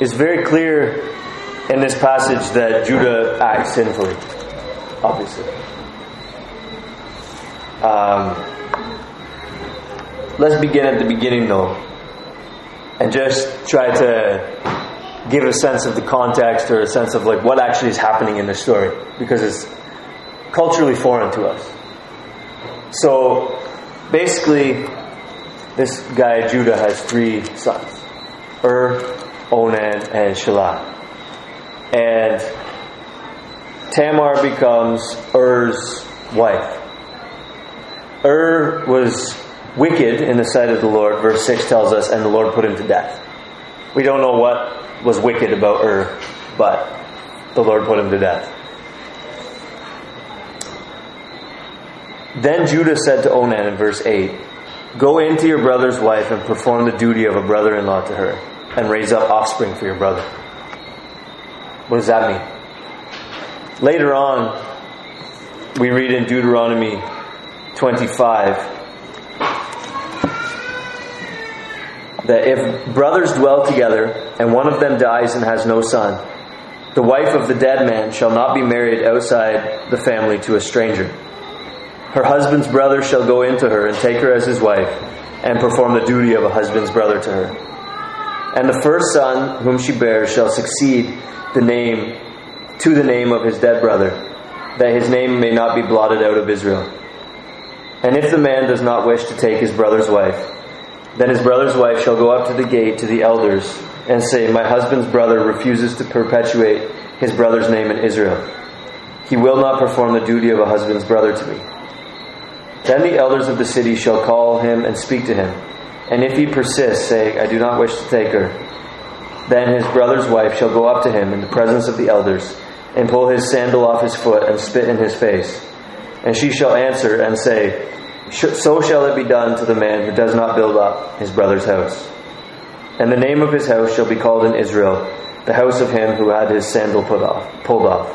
it's very clear in this passage that Judah acts sinfully, obviously. Um, let's begin at the beginning, though, and just try to give a sense of the context or a sense of like what actually is happening in this story because it's culturally foreign to us. So, basically, this guy Judah has three sons: Ur, Onan, and Shelah. And Tamar becomes Er's wife. Ur was wicked in the sight of the Lord, verse 6 tells us, and the Lord put him to death. We don't know what was wicked about Ur, but the Lord put him to death. Then Judah said to Onan in verse 8, Go into your brother's wife and perform the duty of a brother in law to her, and raise up offspring for your brother. What does that mean? Later on, we read in Deuteronomy 25 that if brothers dwell together and one of them dies and has no son, the wife of the dead man shall not be married outside the family to a stranger. Her husband's brother shall go into her and take her as his wife and perform the duty of a husband's brother to her. And the first son whom she bears shall succeed the name to the name of his dead brother, that his name may not be blotted out of Israel. And if the man does not wish to take his brother's wife, then his brother's wife shall go up to the gate to the elders and say, My husband's brother refuses to perpetuate his brother's name in Israel. He will not perform the duty of a husband's brother to me. Then the elders of the city shall call him and speak to him. And if he persists, saying, I do not wish to take her, then his brother's wife shall go up to him in the presence of the elders, and pull his sandal off his foot, and spit in his face. And she shall answer and say, So shall it be done to the man who does not build up his brother's house. And the name of his house shall be called in Israel, the house of him who had his sandal put off, pulled off.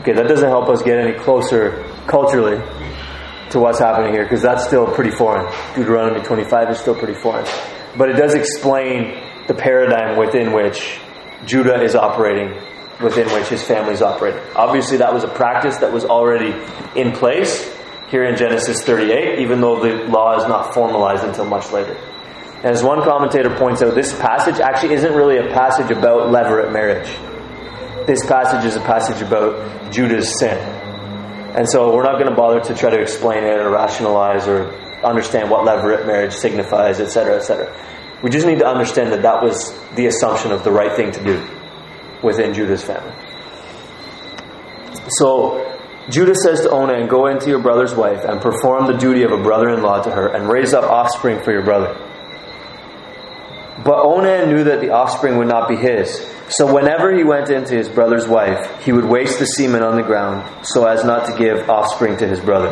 Okay, that doesn't help us get any closer culturally to what's happening here because that's still pretty foreign. Deuteronomy 25 is still pretty foreign. But it does explain the paradigm within which Judah is operating, within which his family is operating. Obviously, that was a practice that was already in place here in Genesis 38, even though the law is not formalized until much later. And as one commentator points out, this passage actually isn't really a passage about levirate marriage. This passage is a passage about Judah's sin. And so we're not going to bother to try to explain it or rationalize or understand what levirate marriage signifies, etc., etc. We just need to understand that that was the assumption of the right thing to do within Judah's family. So Judah says to Onan, Go into your brother's wife and perform the duty of a brother in law to her and raise up offspring for your brother. But Onan knew that the offspring would not be his. So whenever he went into his brother's wife, he would waste the semen on the ground so as not to give offspring to his brother.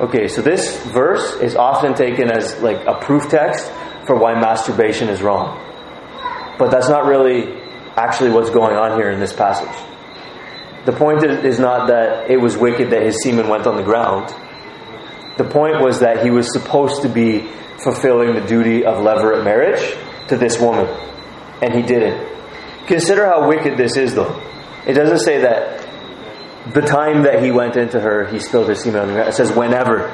Okay, so this verse is often taken as like a proof text for why masturbation is wrong. But that's not really actually what's going on here in this passage. The point is not that it was wicked that his semen went on the ground. The point was that he was supposed to be fulfilling the duty of levirate marriage to this woman and he didn't. Consider how wicked this is, though. It doesn't say that the time that he went into her, he spilled his semen on the ground. It says whenever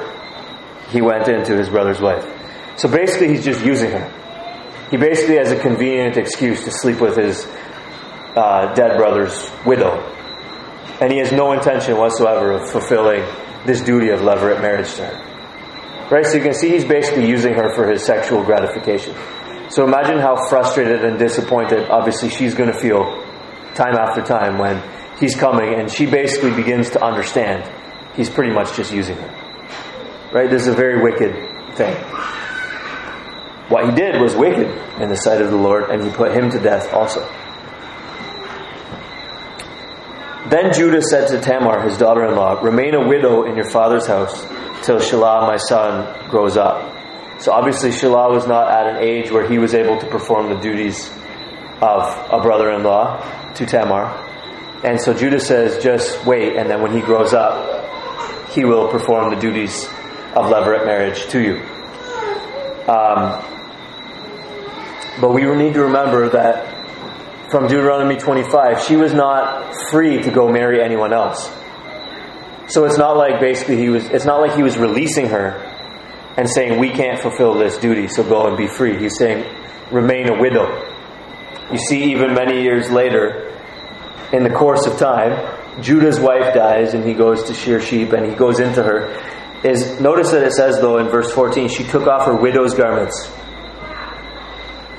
he went into his brother's wife. So basically, he's just using her. He basically has a convenient excuse to sleep with his uh, dead brother's widow. And he has no intention whatsoever of fulfilling this duty of levirate marriage to her. Right? So you can see he's basically using her for his sexual gratification. So imagine how frustrated and disappointed, obviously, she's going to feel time after time when he's coming and she basically begins to understand he's pretty much just using her. Right? This is a very wicked thing. What he did was wicked in the sight of the Lord, and he put him to death also. Then Judah said to Tamar, his daughter in law, Remain a widow in your father's house till Shelah, my son, grows up. So obviously, Shelah was not at an age where he was able to perform the duties of a brother in law to Tamar. And so Judah says, just wait, and then when he grows up, he will perform the duties of levirate marriage to you. Um, But we need to remember that from Deuteronomy 25, she was not free to go marry anyone else. So it's not like basically he was it's not like he was releasing her and saying we can't fulfill this duty, so go and be free. He's saying remain a widow. You see even many years later in the course of time, Judah's wife dies and he goes to shear sheep and he goes into her. Is notice that it says though in verse 14 she took off her widow's garments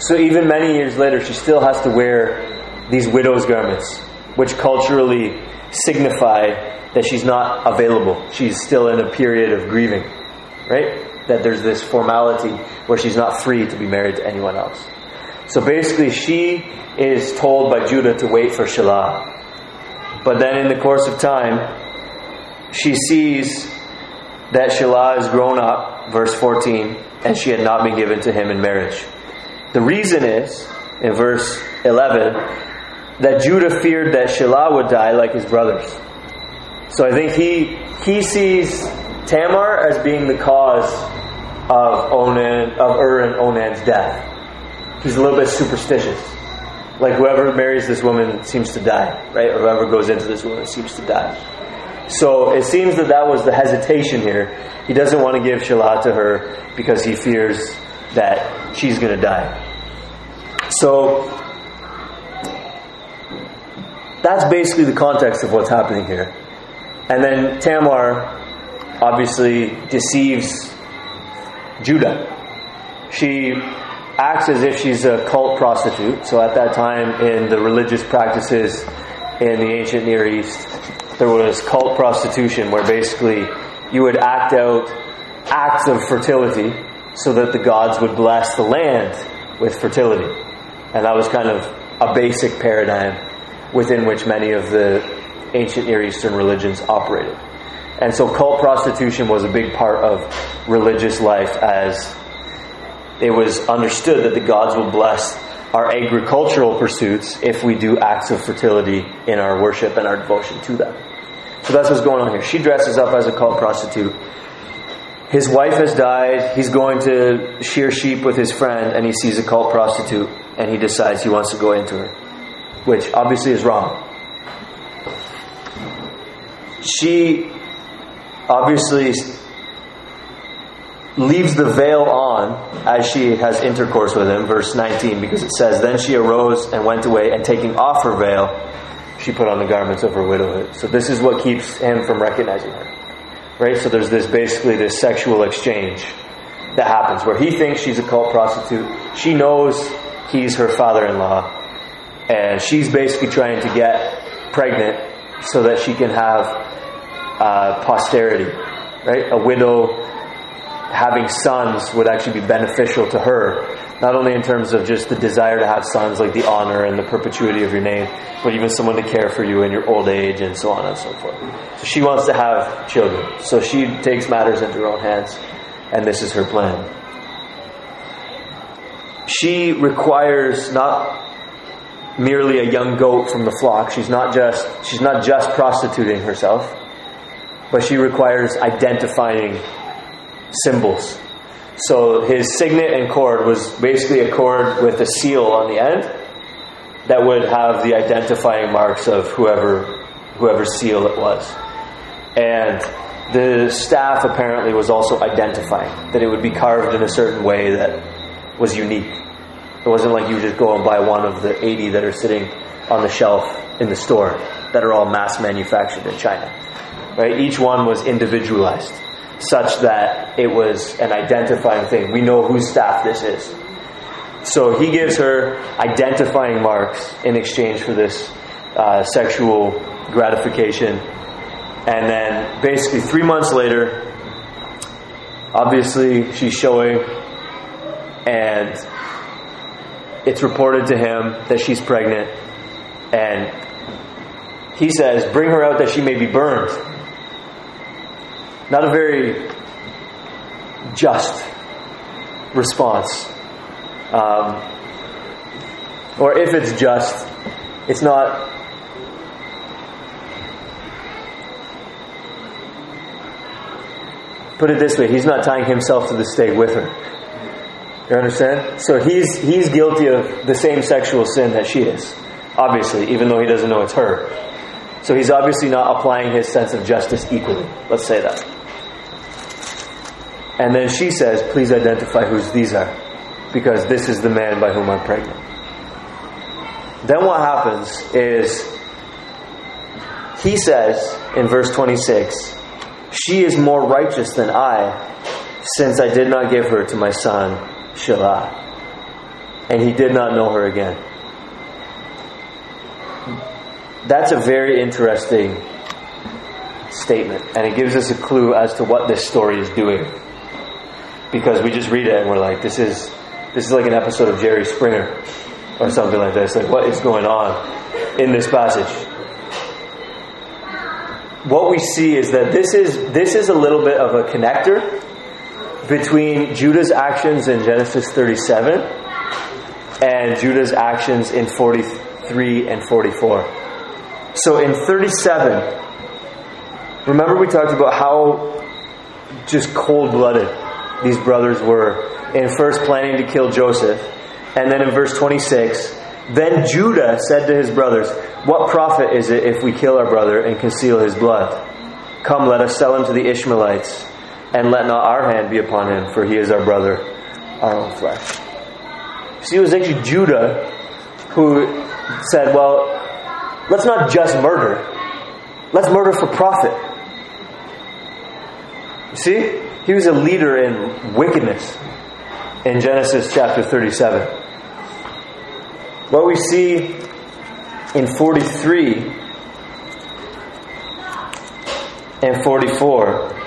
so even many years later, she still has to wear these widow's garments, which culturally signify that she's not available. She's still in a period of grieving, right? That there's this formality where she's not free to be married to anyone else. So basically, she is told by Judah to wait for Shelah. But then in the course of time, she sees that Shelah is grown up, verse 14, and she had not been given to him in marriage. The reason is, in verse 11, that Judah feared that Shelah would die like his brothers. So I think he, he sees Tamar as being the cause of Onan, of Ur and Onan's death. He's a little bit superstitious. Like whoever marries this woman seems to die, right? Or whoever goes into this woman seems to die. So it seems that that was the hesitation here. He doesn't want to give Shelah to her because he fears that she's going to die. So that's basically the context of what's happening here. And then Tamar obviously deceives Judah. She acts as if she's a cult prostitute. So at that time, in the religious practices in the ancient Near East, there was cult prostitution where basically you would act out acts of fertility so that the gods would bless the land with fertility. And that was kind of a basic paradigm within which many of the ancient Near Eastern religions operated. And so cult prostitution was a big part of religious life as it was understood that the gods will bless our agricultural pursuits if we do acts of fertility in our worship and our devotion to them. So that's what's going on here. She dresses up as a cult prostitute his wife has died. He's going to shear sheep with his friend, and he sees a cult prostitute, and he decides he wants to go into her, which obviously is wrong. She obviously leaves the veil on as she has intercourse with him, verse 19, because it says, Then she arose and went away, and taking off her veil, she put on the garments of her widowhood. So this is what keeps him from recognizing her. Right? So there's this basically this sexual exchange that happens where he thinks she's a cult prostitute. She knows he's her father in law. And she's basically trying to get pregnant so that she can have uh, posterity. Right? A widow having sons would actually be beneficial to her, not only in terms of just the desire to have sons, like the honor and the perpetuity of your name, but even someone to care for you in your old age and so on and so forth. So she wants to have children. So she takes matters into her own hands, and this is her plan. She requires not merely a young goat from the flock. She's not just she's not just prostituting herself, but she requires identifying symbols. So his signet and cord was basically a cord with a seal on the end that would have the identifying marks of whoever whoever seal it was. And the staff apparently was also identifying that it would be carved in a certain way that was unique. It wasn't like you just go and buy one of the 80 that are sitting on the shelf in the store that are all mass manufactured in China. Right? Each one was individualized such that it was an identifying thing. We know whose staff this is. So he gives her identifying marks in exchange for this uh, sexual gratification. And then basically, three months later, obviously, she's showing, and it's reported to him that she's pregnant. And he says, Bring her out that she may be burned. Not a very just response. Um, or if it's just, it's not. Put it this way, he's not tying himself to the stake with her. You understand? So he's he's guilty of the same sexual sin that she is, obviously, even though he doesn't know it's her. So he's obviously not applying his sense of justice equally. Let's say that. And then she says, Please identify whose these are, because this is the man by whom I'm pregnant. Then what happens is he says in verse 26, She is more righteous than I, since I did not give her to my son, Shelah. And he did not know her again. That's a very interesting statement, and it gives us a clue as to what this story is doing. Because we just read it and we're like, this is this is like an episode of Jerry Springer or something like this. Like, what is going on in this passage? What we see is that this is this is a little bit of a connector between Judah's actions in Genesis 37 and Judah's actions in 43 and 44. So in 37, remember we talked about how just cold blooded these brothers were in first planning to kill Joseph. And then in verse 26, then Judah said to his brothers, What profit is it if we kill our brother and conceal his blood? Come, let us sell him to the Ishmaelites, and let not our hand be upon him, for he is our brother, our own flesh. See, it was actually Judah who said, Well, let's not just murder, let's murder for profit. See? He was a leader in wickedness in Genesis chapter 37. What we see in 43 and 44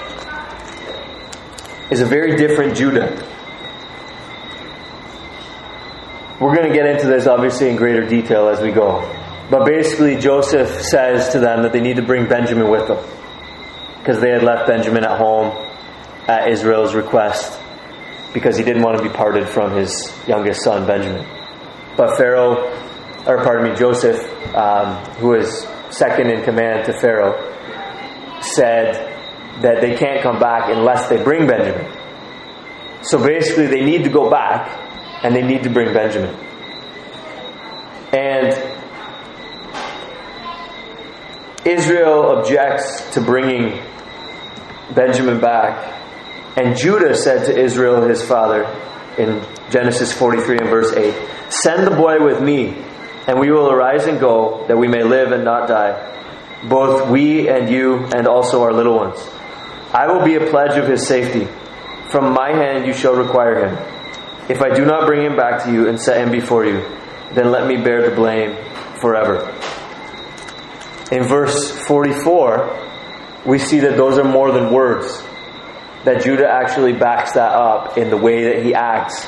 is a very different Judah. We're going to get into this obviously in greater detail as we go. But basically, Joseph says to them that they need to bring Benjamin with them because they had left Benjamin at home at Israel's request because he didn't want to be parted from his youngest son, Benjamin. But Pharaoh, or pardon me, Joseph, um, who is second in command to Pharaoh, said that they can't come back unless they bring Benjamin. So basically, they need to go back and they need to bring Benjamin. And Israel objects to bringing Benjamin back and Judah said to Israel, his father, in Genesis 43 and verse 8, Send the boy with me, and we will arise and go, that we may live and not die, both we and you, and also our little ones. I will be a pledge of his safety. From my hand you shall require him. If I do not bring him back to you and set him before you, then let me bear the blame forever. In verse 44, we see that those are more than words that Judah actually backs that up in the way that he acts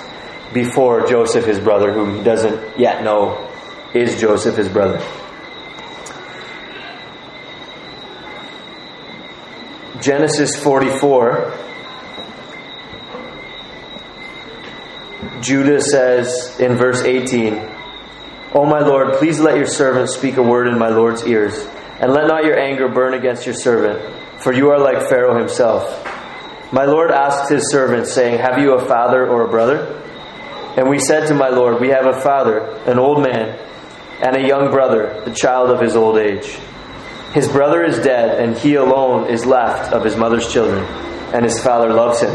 before Joseph, his brother, whom he doesn't yet know is Joseph, his brother. Genesis 44. Judah says in verse 18, O my Lord, please let your servant speak a word in my Lord's ears, and let not your anger burn against your servant, for you are like Pharaoh himself. My Lord asked his servants, saying, Have you a father or a brother? And we said to my Lord, We have a father, an old man, and a young brother, the child of his old age. His brother is dead, and he alone is left of his mother's children, and his father loves him.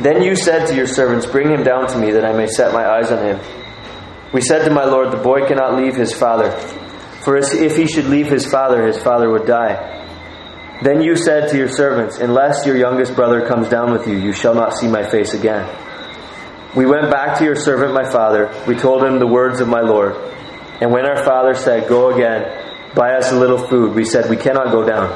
Then you said to your servants, Bring him down to me, that I may set my eyes on him. We said to my Lord, The boy cannot leave his father, for if he should leave his father, his father would die. Then you said to your servants, Unless your youngest brother comes down with you, you shall not see my face again. We went back to your servant my father. We told him the words of my Lord. And when our father said, Go again, buy us a little food, we said, We cannot go down.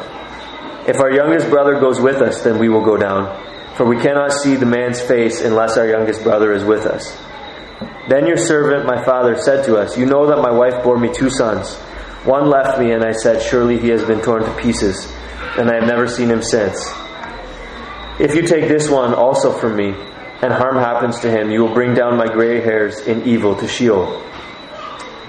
If our youngest brother goes with us, then we will go down. For we cannot see the man's face unless our youngest brother is with us. Then your servant, my father, said to us, You know that my wife bore me two sons. One left me, and I said, Surely he has been torn to pieces and I have never seen him since. If you take this one also from me, and harm happens to him, you will bring down my gray hairs in evil to Sheol.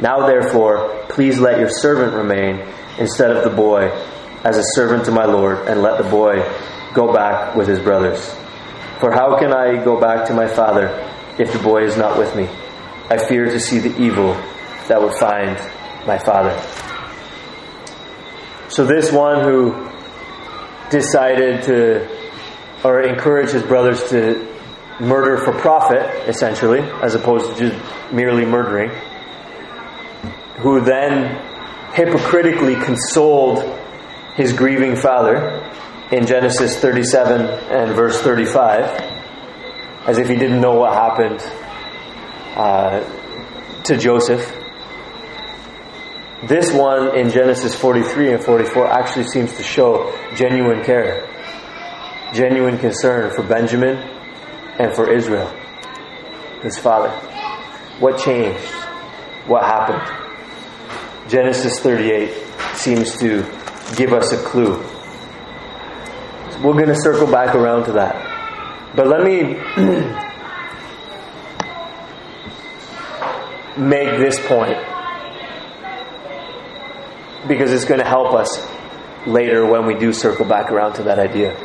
Now, therefore, please let your servant remain instead of the boy as a servant to my Lord, and let the boy go back with his brothers. For how can I go back to my father if the boy is not with me? I fear to see the evil that would find my father. So, this one who decided to, or encouraged his brothers to murder for profit, essentially, as opposed to just merely murdering, who then hypocritically consoled his grieving father in Genesis 37 and verse 35, as if he didn't know what happened uh, to Joseph. This one in Genesis 43 and 44 actually seems to show genuine care, genuine concern for Benjamin and for Israel, his father. What changed? What happened? Genesis 38 seems to give us a clue. We're going to circle back around to that. But let me make this point because it's going to help us later when we do circle back around to that idea.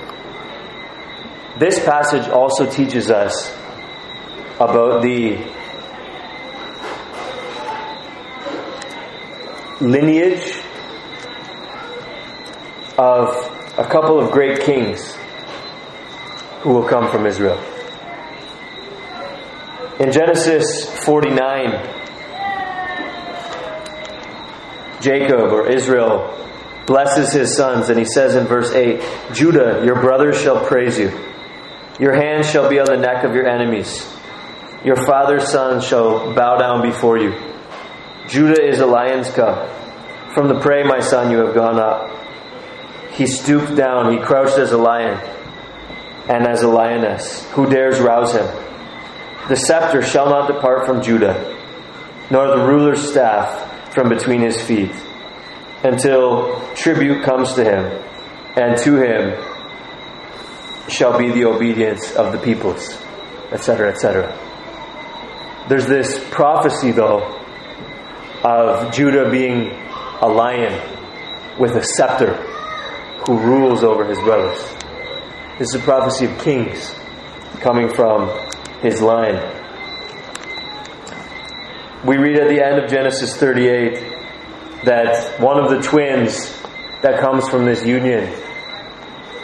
This passage also teaches us about the lineage of a couple of great kings who will come from Israel. In Genesis 49, Jacob or Israel blesses his sons, and he says in verse 8 Judah, your brothers shall praise you. Your hand shall be on the neck of your enemies. Your father's sons shall bow down before you. Judah is a lion's cub. From the prey, my son, you have gone up. He stooped down, he crouched as a lion and as a lioness. Who dares rouse him? The scepter shall not depart from Judah, nor the ruler's staff from between his feet until tribute comes to him, and to him shall be the obedience of the peoples, etc., etc. There's this prophecy, though, of Judah being a lion with a scepter who rules over his brothers. This is a prophecy of kings coming from his line we read at the end of Genesis 38 that one of the twins that comes from this union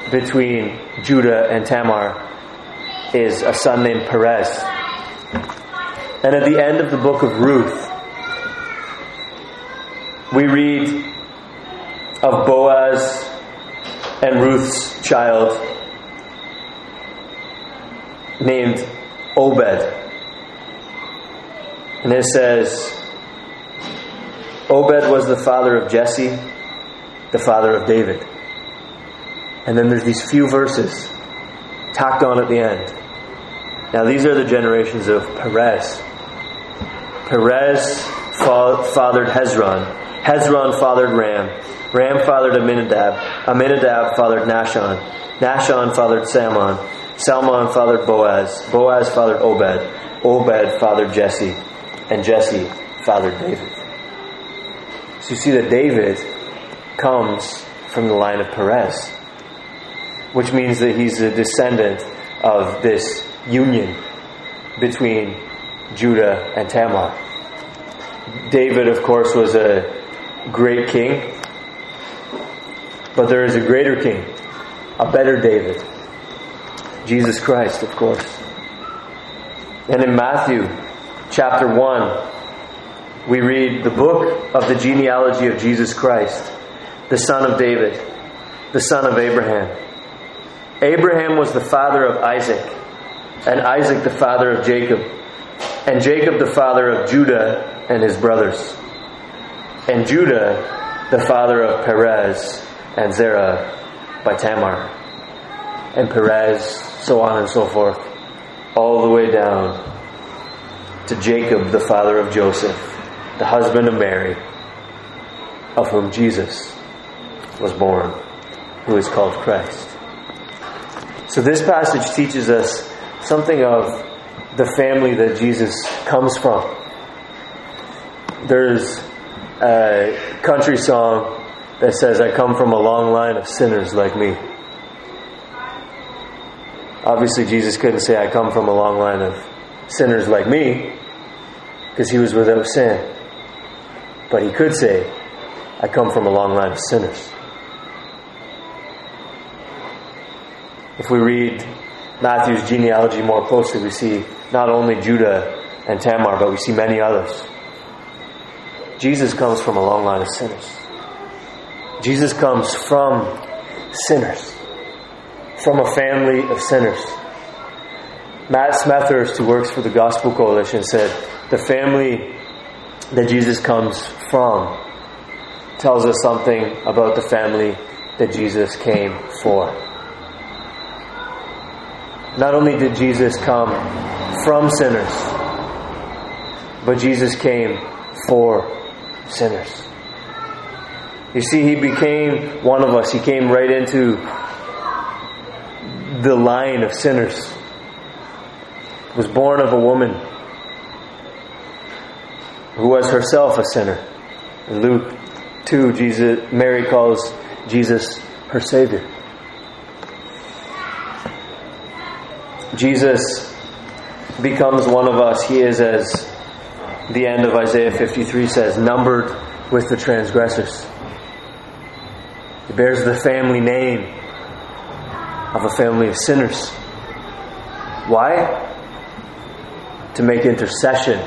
between Judah and Tamar is a son named Perez. And at the end of the book of Ruth, we read of Boaz and Ruth's child named Obed. And it says, Obed was the father of Jesse, the father of David. And then there's these few verses tacked on at the end. Now, these are the generations of Perez. Perez fathered Hezron. Hezron fathered Ram. Ram fathered Amminadab. Amminadab fathered Nahshon. Nahshon fathered Salmon. Salmon fathered Boaz. Boaz fathered Obed. Obed fathered Jesse and Jesse fathered David. So you see that David comes from the line of Perez, which means that he's a descendant of this union between Judah and Tamar. David, of course, was a great king, but there is a greater king, a better David, Jesus Christ, of course. And in Matthew chapter 1, we read the book of the genealogy of Jesus Christ, the son of David, the son of Abraham. Abraham was the father of Isaac, and Isaac the father of Jacob, and Jacob the father of Judah and his brothers, and Judah the father of Perez and Zerah by Tamar, and Perez, so on and so forth, all the way down to Jacob, the father of Joseph, the husband of Mary, of whom Jesus was born, who is called Christ. So this passage teaches us something of the family that Jesus comes from. There's a country song that says, I come from a long line of sinners like me. Obviously, Jesus couldn't say, I come from a long line of sinners like me, because he was without sin. But he could say, I come from a long line of sinners. If we read Matthew's genealogy more closely, we see not only Judah and Tamar, but we see many others. Jesus comes from a long line of sinners. Jesus comes from sinners, from a family of sinners. Matt Smethurst, who works for the Gospel Coalition, said the family that Jesus comes from tells us something about the family that Jesus came for. Not only did Jesus come from sinners, but Jesus came for sinners. You see, he became one of us. He came right into the line of sinners. Was born of a woman who was herself a sinner. In Luke 2, Jesus, Mary calls Jesus her Savior. Jesus becomes one of us. He is, as the end of Isaiah 53 says, numbered with the transgressors. He bears the family name of a family of sinners. Why? To make intercession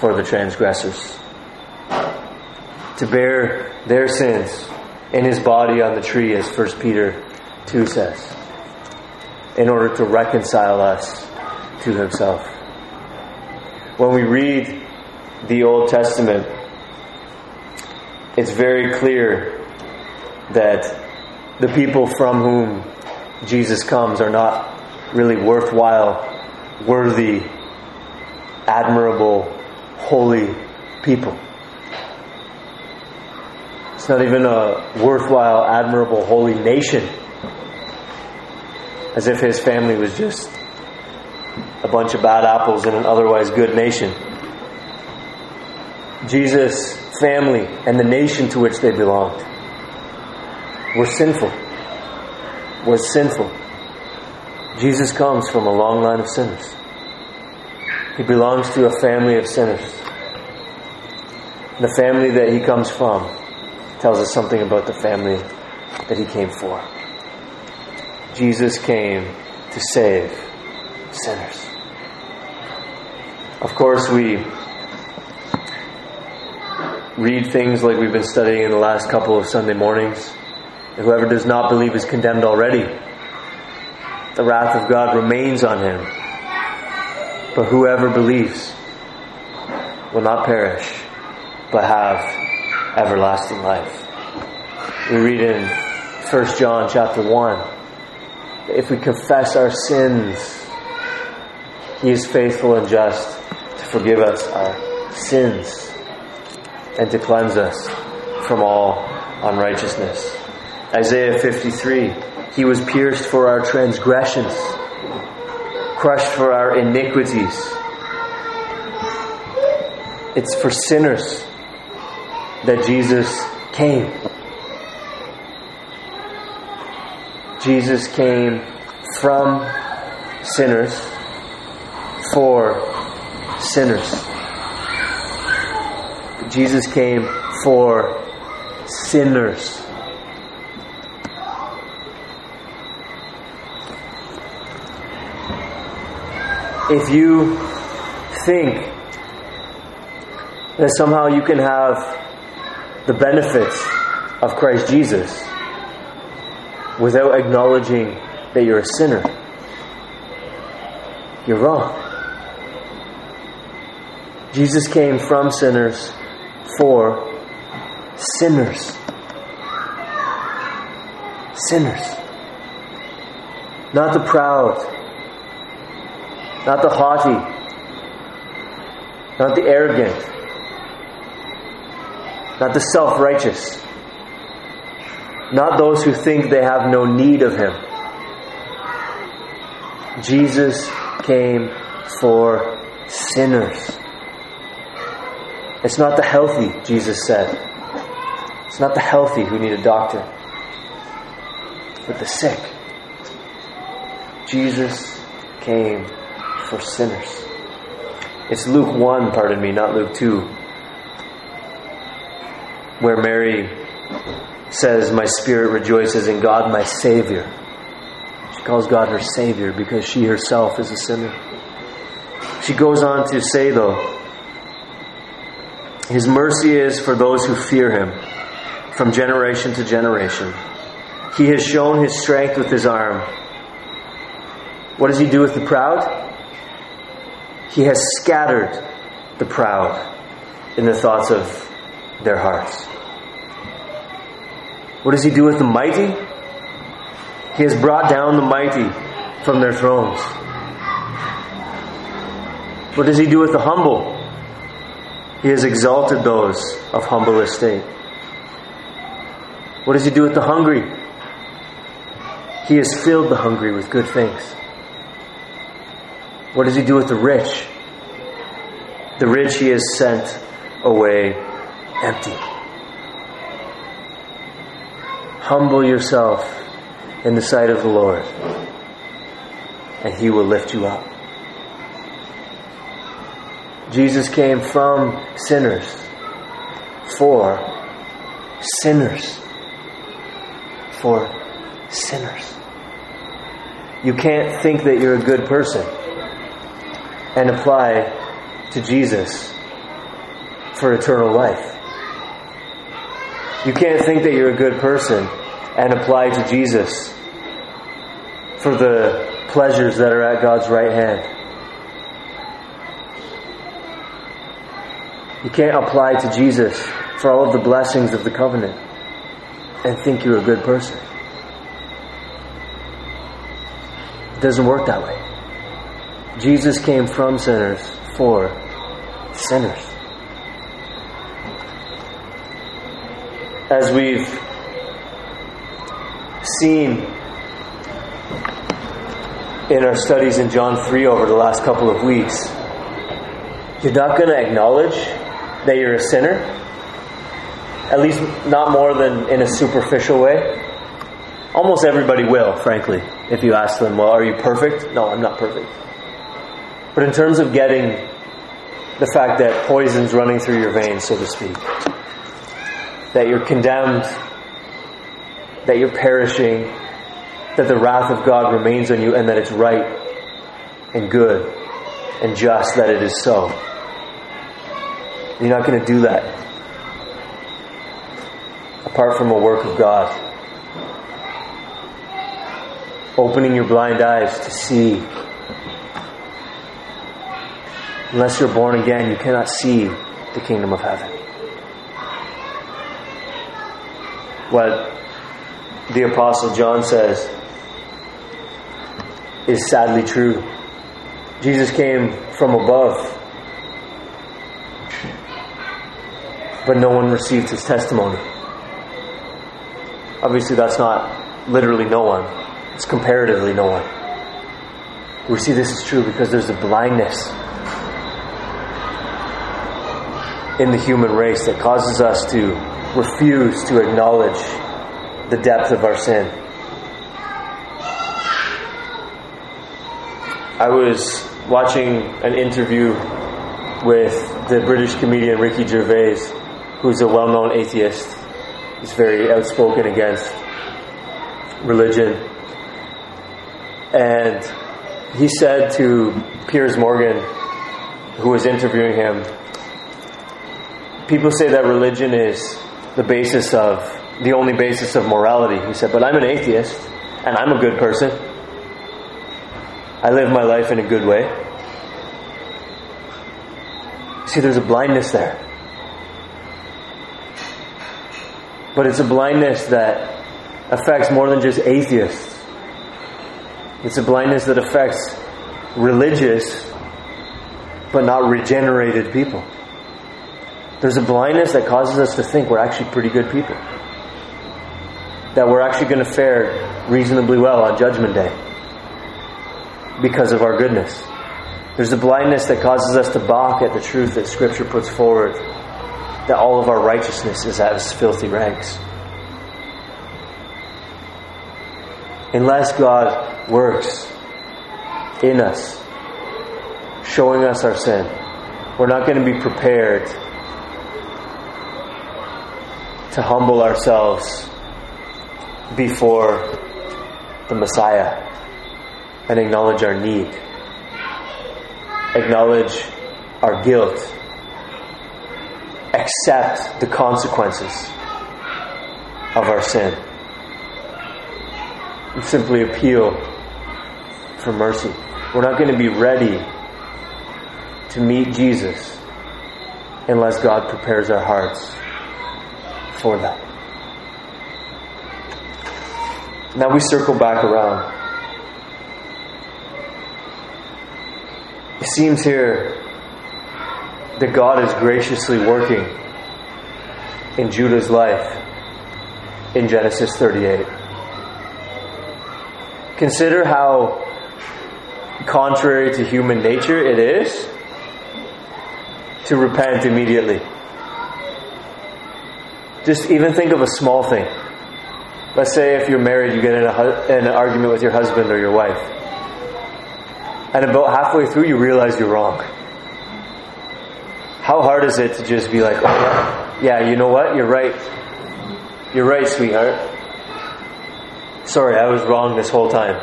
for the transgressors. To bear their sins in his body on the tree, as 1 Peter 2 says, in order to reconcile us to himself. When we read the Old Testament, it's very clear that the people from whom Jesus comes are not really worthwhile, worthy, admirable, holy people. It's not even a worthwhile, admirable, holy nation. As if his family was just a bunch of bad apples in an otherwise good nation. Jesus' family and the nation to which they belonged were sinful, was sinful. Jesus comes from a long line of sinners. He belongs to a family of sinners. The family that he comes from tells us something about the family that he came for. Jesus came to save sinners. Of course, we read things like we've been studying in the last couple of Sunday mornings. Whoever does not believe is condemned already. The wrath of God remains on him. But whoever believes will not perish, but have everlasting life. We read in 1 John chapter 1 if we confess our sins, He is faithful and just to forgive us our sins and to cleanse us from all unrighteousness. Isaiah 53 He was pierced for our transgressions, crushed for our iniquities. It's for sinners that Jesus came. Jesus came from sinners for sinners. Jesus came for sinners. If you think that somehow you can have the benefits of Christ Jesus, without acknowledging that you're a sinner, you're wrong. Jesus came from sinners for sinners. Sinners. Not the proud, not the haughty, not the arrogant, not the self righteous, not those who think they have no need of Him. Jesus came for sinners. It's not the healthy, Jesus said. It's not the healthy who need a doctor, but the sick. Jesus came for sinners. It's Luke 1, pardon me, not Luke 2, where Mary says, My spirit rejoices in God, my Savior. She calls God her Savior because she herself is a sinner. She goes on to say, though, His mercy is for those who fear Him from generation to generation. He has shown His strength with His arm. What does He do with the proud? He has scattered the proud in the thoughts of their hearts. What does he do with the mighty? He has brought down the mighty from their thrones. What does he do with the humble? He has exalted those of humble estate. What does he do with the hungry? He has filled the hungry with good things. What does he do with the rich? The rich he has sent away empty. Humble yourself in the sight of the Lord, and he will lift you up. Jesus came from sinners for sinners. For sinners. You can't think that you're a good person and apply to Jesus for eternal life. You can't think that you're a good person and apply to Jesus for the pleasures that are at God's right hand. You can't apply to Jesus for all of the blessings of the covenant and think you're a good person. It doesn't work that way. Jesus came from sinners for sinners. As we've seen in our studies in John 3 over the last couple of weeks, you're not going to acknowledge that you're a sinner, at least not more than in a superficial way. Almost everybody will, frankly, if you ask them, Well, are you perfect? No, I'm not perfect. But in terms of getting the fact that poison's running through your veins, so to speak, that you're condemned, that you're perishing, that the wrath of God remains on you, and that it's right and good and just that it is so. You're not going to do that apart from a work of God. Opening your blind eyes to see Unless you're born again, you cannot see the kingdom of heaven. What the Apostle John says is sadly true. Jesus came from above, but no one received his testimony. Obviously, that's not literally no one, it's comparatively no one. We see this is true because there's a blindness in the human race that causes us to refuse to acknowledge the depth of our sin. I was watching an interview with the British comedian Ricky Gervais, who's a well known atheist. He's very outspoken against religion. And he said to Piers Morgan, who was interviewing him, people say that religion is the basis of, the only basis of morality. He said, but I'm an atheist and I'm a good person. I live my life in a good way. See, there's a blindness there. But it's a blindness that affects more than just atheists. It's a blindness that affects religious but not regenerated people. There's a blindness that causes us to think we're actually pretty good people. That we're actually going to fare reasonably well on Judgment Day because of our goodness. There's a blindness that causes us to balk at the truth that Scripture puts forward that all of our righteousness is as filthy rags. Unless God works in us, showing us our sin, we're not going to be prepared to humble ourselves before the Messiah and acknowledge our need, acknowledge our guilt, accept the consequences of our sin, and simply appeal for mercy. We're not going to be ready to meet Jesus unless God prepares our hearts for that. Now we circle back around. It seems here that God is graciously working in Judah's life in Genesis 38. Consider how contrary to human nature it is to repent immediately. Just even think of a small thing. Let's say if you're married, you get in, a, in an argument with your husband or your wife. And about halfway through, you realize you're wrong. How hard is it to just be like, oh, yeah, yeah, you know what? You're right. You're right, sweetheart. Sorry, I was wrong this whole time.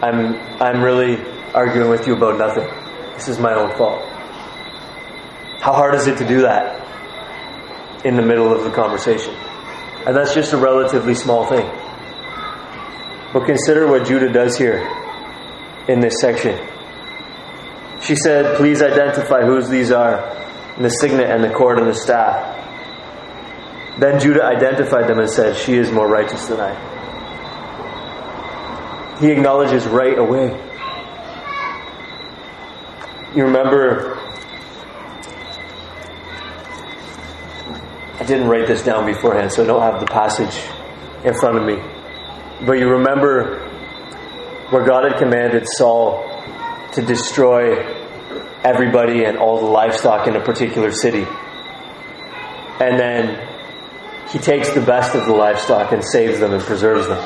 I'm, I'm really arguing with you about nothing. This is my own fault. How hard is it to do that in the middle of the conversation? And that's just a relatively small thing. But consider what Judah does here in this section. She said, Please identify whose these are, and the signet and the cord and the staff. Then Judah identified them and said, She is more righteous than I. He acknowledges right away. You remember I didn't write this down beforehand, so I don't have the passage in front of me. But you remember where God had commanded Saul to destroy everybody and all the livestock in a particular city. And then he takes the best of the livestock and saves them and preserves them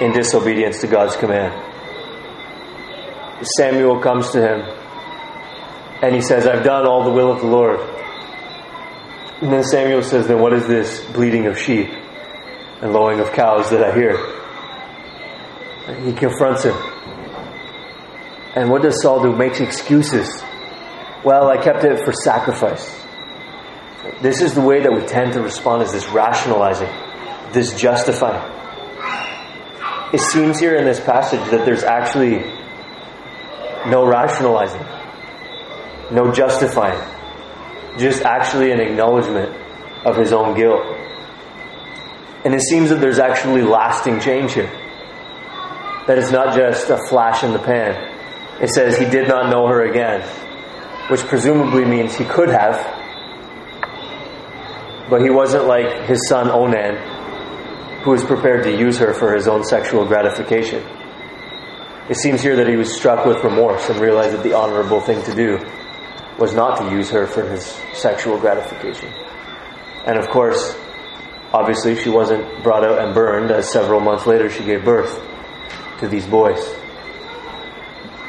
in disobedience to God's command. Samuel comes to him and he says, I've done all the will of the Lord. And then Samuel says, Then what is this bleating of sheep and lowing of cows that I hear? And he confronts him. And what does Saul do? Makes excuses. Well, I kept it for sacrifice. This is the way that we tend to respond is this rationalizing, this justifying. It seems here in this passage that there's actually no rationalizing, no justifying just actually an acknowledgement of his own guilt. And it seems that there's actually lasting change here. That it's not just a flash in the pan. It says he did not know her again, which presumably means he could have, but he wasn't like his son Onan, who was prepared to use her for his own sexual gratification. It seems here that he was struck with remorse and realized that the honorable thing to do was not to use her for his sexual gratification. And of course, obviously, she wasn't brought out and burned, as several months later she gave birth to these boys.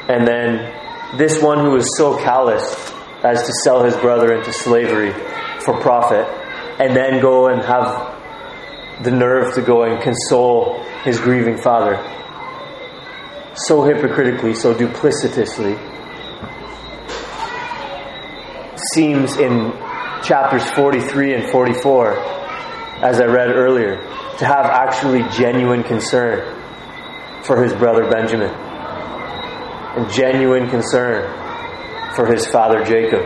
And then this one who was so callous as to sell his brother into slavery for profit, and then go and have the nerve to go and console his grieving father. So hypocritically, so duplicitously, seems in chapters 43 and 44, as I read earlier, to have actually genuine concern for his brother Benjamin and genuine concern for his father Jacob.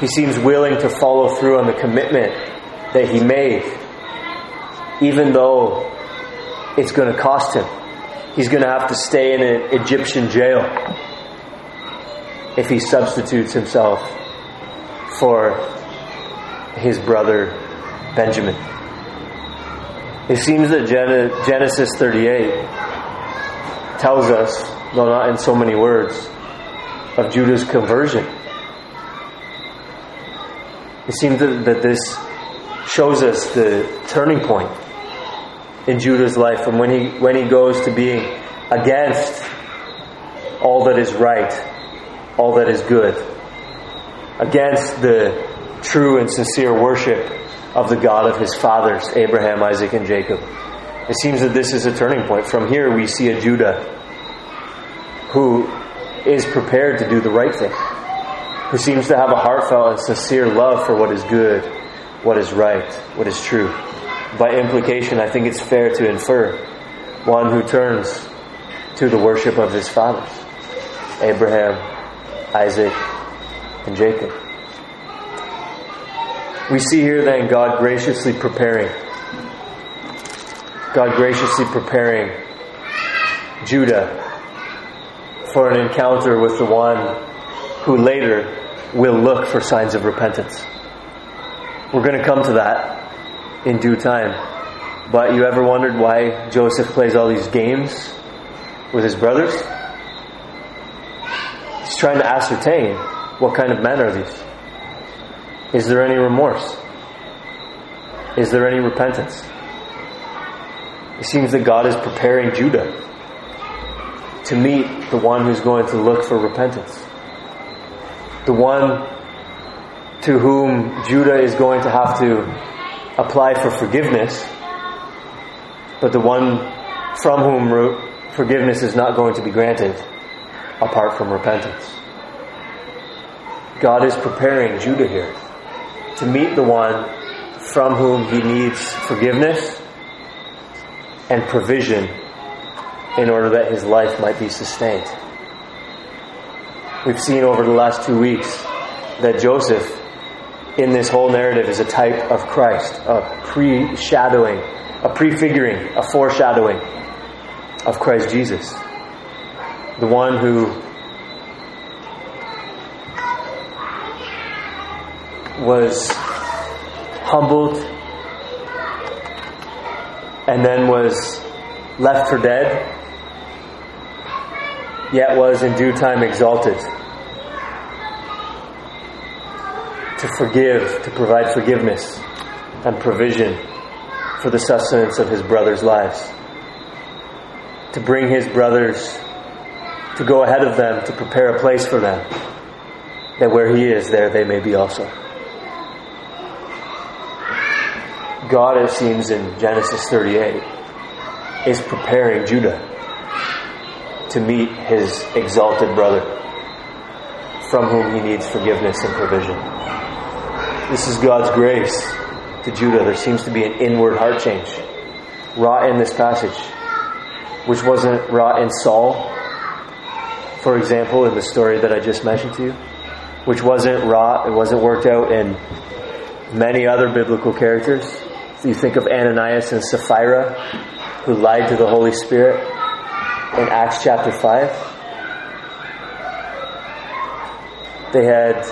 He seems willing to follow through on the commitment that he made, even though it's going to cost him. He's going to have to stay in an Egyptian jail if he substitutes himself for his brother Benjamin. It seems that Genesis 38 tells us, though not in so many words, of Judah's conversion. It seems that, this shows us the turning point in Judah's life from when he when he goes to being against all that is right, all that is good, against the true and sincere worship of the God of his fathers, Abraham, Isaac, and Jacob. It seems that this is a turning point. From here, we see a Judah who is prepared to do the right thing, who seems to have a heartfelt and sincere love for what is good, what is right, what is true. By implication, I think it's fair to infer one who turns to the worship of his fathers Abraham, Isaac, and Jacob. We see here then God graciously preparing, God graciously preparing Judah for an encounter with the one who later will look for signs of repentance. We're going to come to that in due time. But you ever wondered why Joseph plays all these games with his brothers? He's trying to ascertain what kind of men are these? Is there any remorse? Is there any repentance? It seems that God is preparing Judah to meet the one who's going to look for repentance. The one to whom Judah is going to have to apply for forgiveness, but the one from whom forgiveness is not going to be granted apart from repentance. God is preparing Judah here to meet the one from whom he needs forgiveness and provision in order that his life might be sustained. We've seen over the last two weeks that Joseph, in this whole narrative, is a type of Christ, a pre shadowing, a prefiguring, a foreshadowing of Christ Jesus. The one who was humbled and then was left for dead, yet was in due time exalted. To forgive, to provide forgiveness and provision for the sustenance of his brothers' lives, to bring his brothers, to go ahead of them, to prepare a place for them, that where he is, there they may be also. God, it seems in Genesis 38, is preparing Judah to meet his exalted brother from whom he needs forgiveness and provision. This is God's grace to Judah. There seems to be an inward heart change wrought in this passage, which wasn't wrought in Saul, for example, in the story that I just mentioned to you, which wasn't wrought, it wasn't worked out in many other biblical characters. You think of Ananias and Sapphira, who lied to the Holy Spirit in Acts chapter 5. They had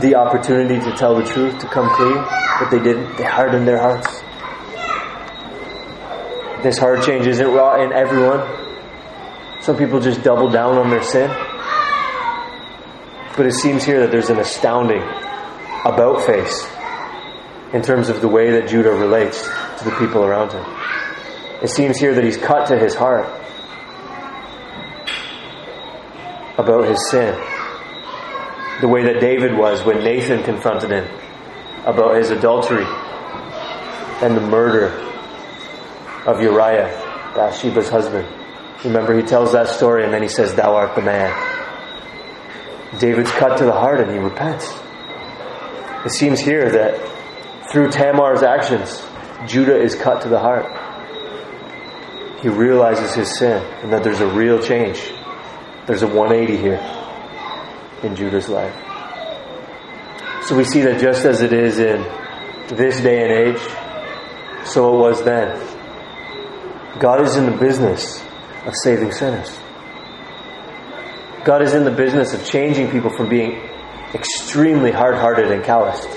the opportunity to tell the truth, to come clean, but they didn't. They hardened their hearts. This heart change isn't raw in everyone. Some people just double down on their sin. But it seems here that there's an astounding about face in terms of the way that Judah relates to the people around him. It seems here that he's cut to his heart about his sin. The way that David was when Nathan confronted him about his adultery and the murder of Uriah, Bathsheba's husband. Remember, he tells that story and then he says, Thou art the man. David's cut to the heart and he repents. It seems here that through Tamar's actions, Judah is cut to the heart. He realizes his sin and that there's a real change. There's a 180 here in Judah's life. So we see that just as it is in this day and age, so it was then. God is in the business of saving sinners. God is in the business of changing people from being extremely hard hearted and calloused,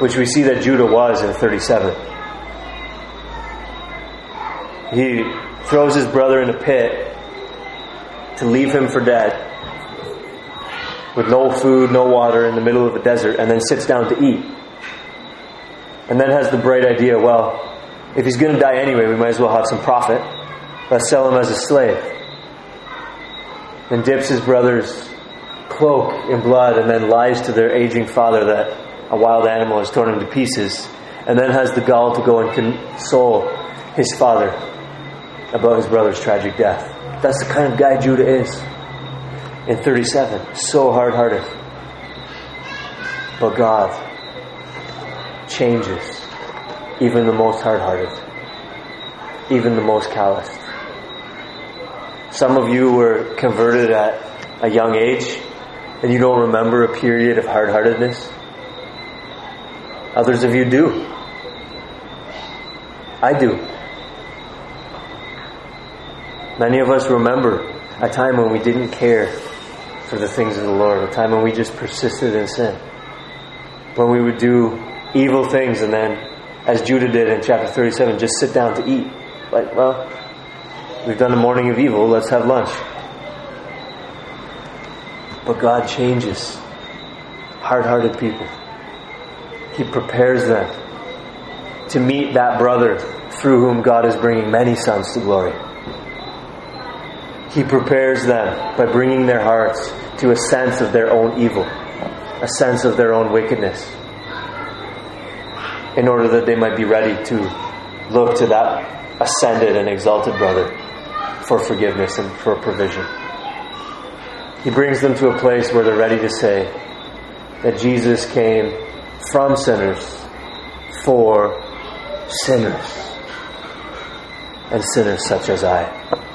which we see that Judah was in 37. He throws his brother in a pit to leave him for dead with no food, no water in the middle of a desert, and then sits down to eat. And then has the bright idea well, if he's going to die anyway, we might as well have some profit. Let's sell him as a slave. And dips his brother's cloak in blood and then lies to their aging father that a wild animal has torn him to pieces. And then has the gall to go and console his father about his brother's tragic death. That's the kind of guy Judah is in 37. So hard hearted. But God changes even the most hard hearted, even the most calloused. Some of you were converted at a young age and you don't remember a period of hard heartedness. Others of you do. I do. Many of us remember a time when we didn't care for the things of the Lord, a time when we just persisted in sin. When we would do evil things and then, as Judah did in chapter 37, just sit down to eat. Like, well, we've done a morning of evil, let's have lunch. But God changes hard hearted people. He prepares them to meet that brother through whom God is bringing many sons to glory. He prepares them by bringing their hearts to a sense of their own evil, a sense of their own wickedness, in order that they might be ready to look to that ascended and exalted brother for forgiveness and for provision. He brings them to a place where they're ready to say that Jesus came from sinners for sinners and sinners such as I.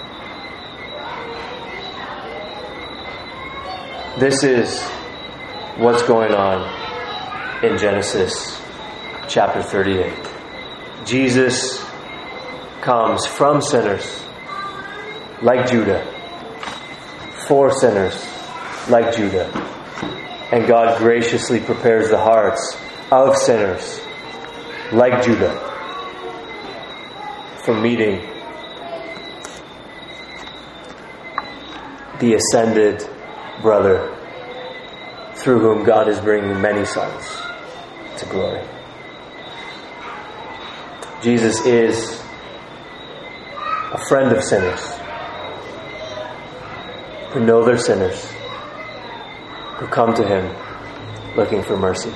This is what's going on in Genesis chapter 38. Jesus comes from sinners like Judah, for sinners like Judah, and God graciously prepares the hearts of sinners like Judah for meeting the ascended brother through whom God is bringing many sons to glory. Jesus is a friend of sinners who know they're sinners, who come to him looking for mercy.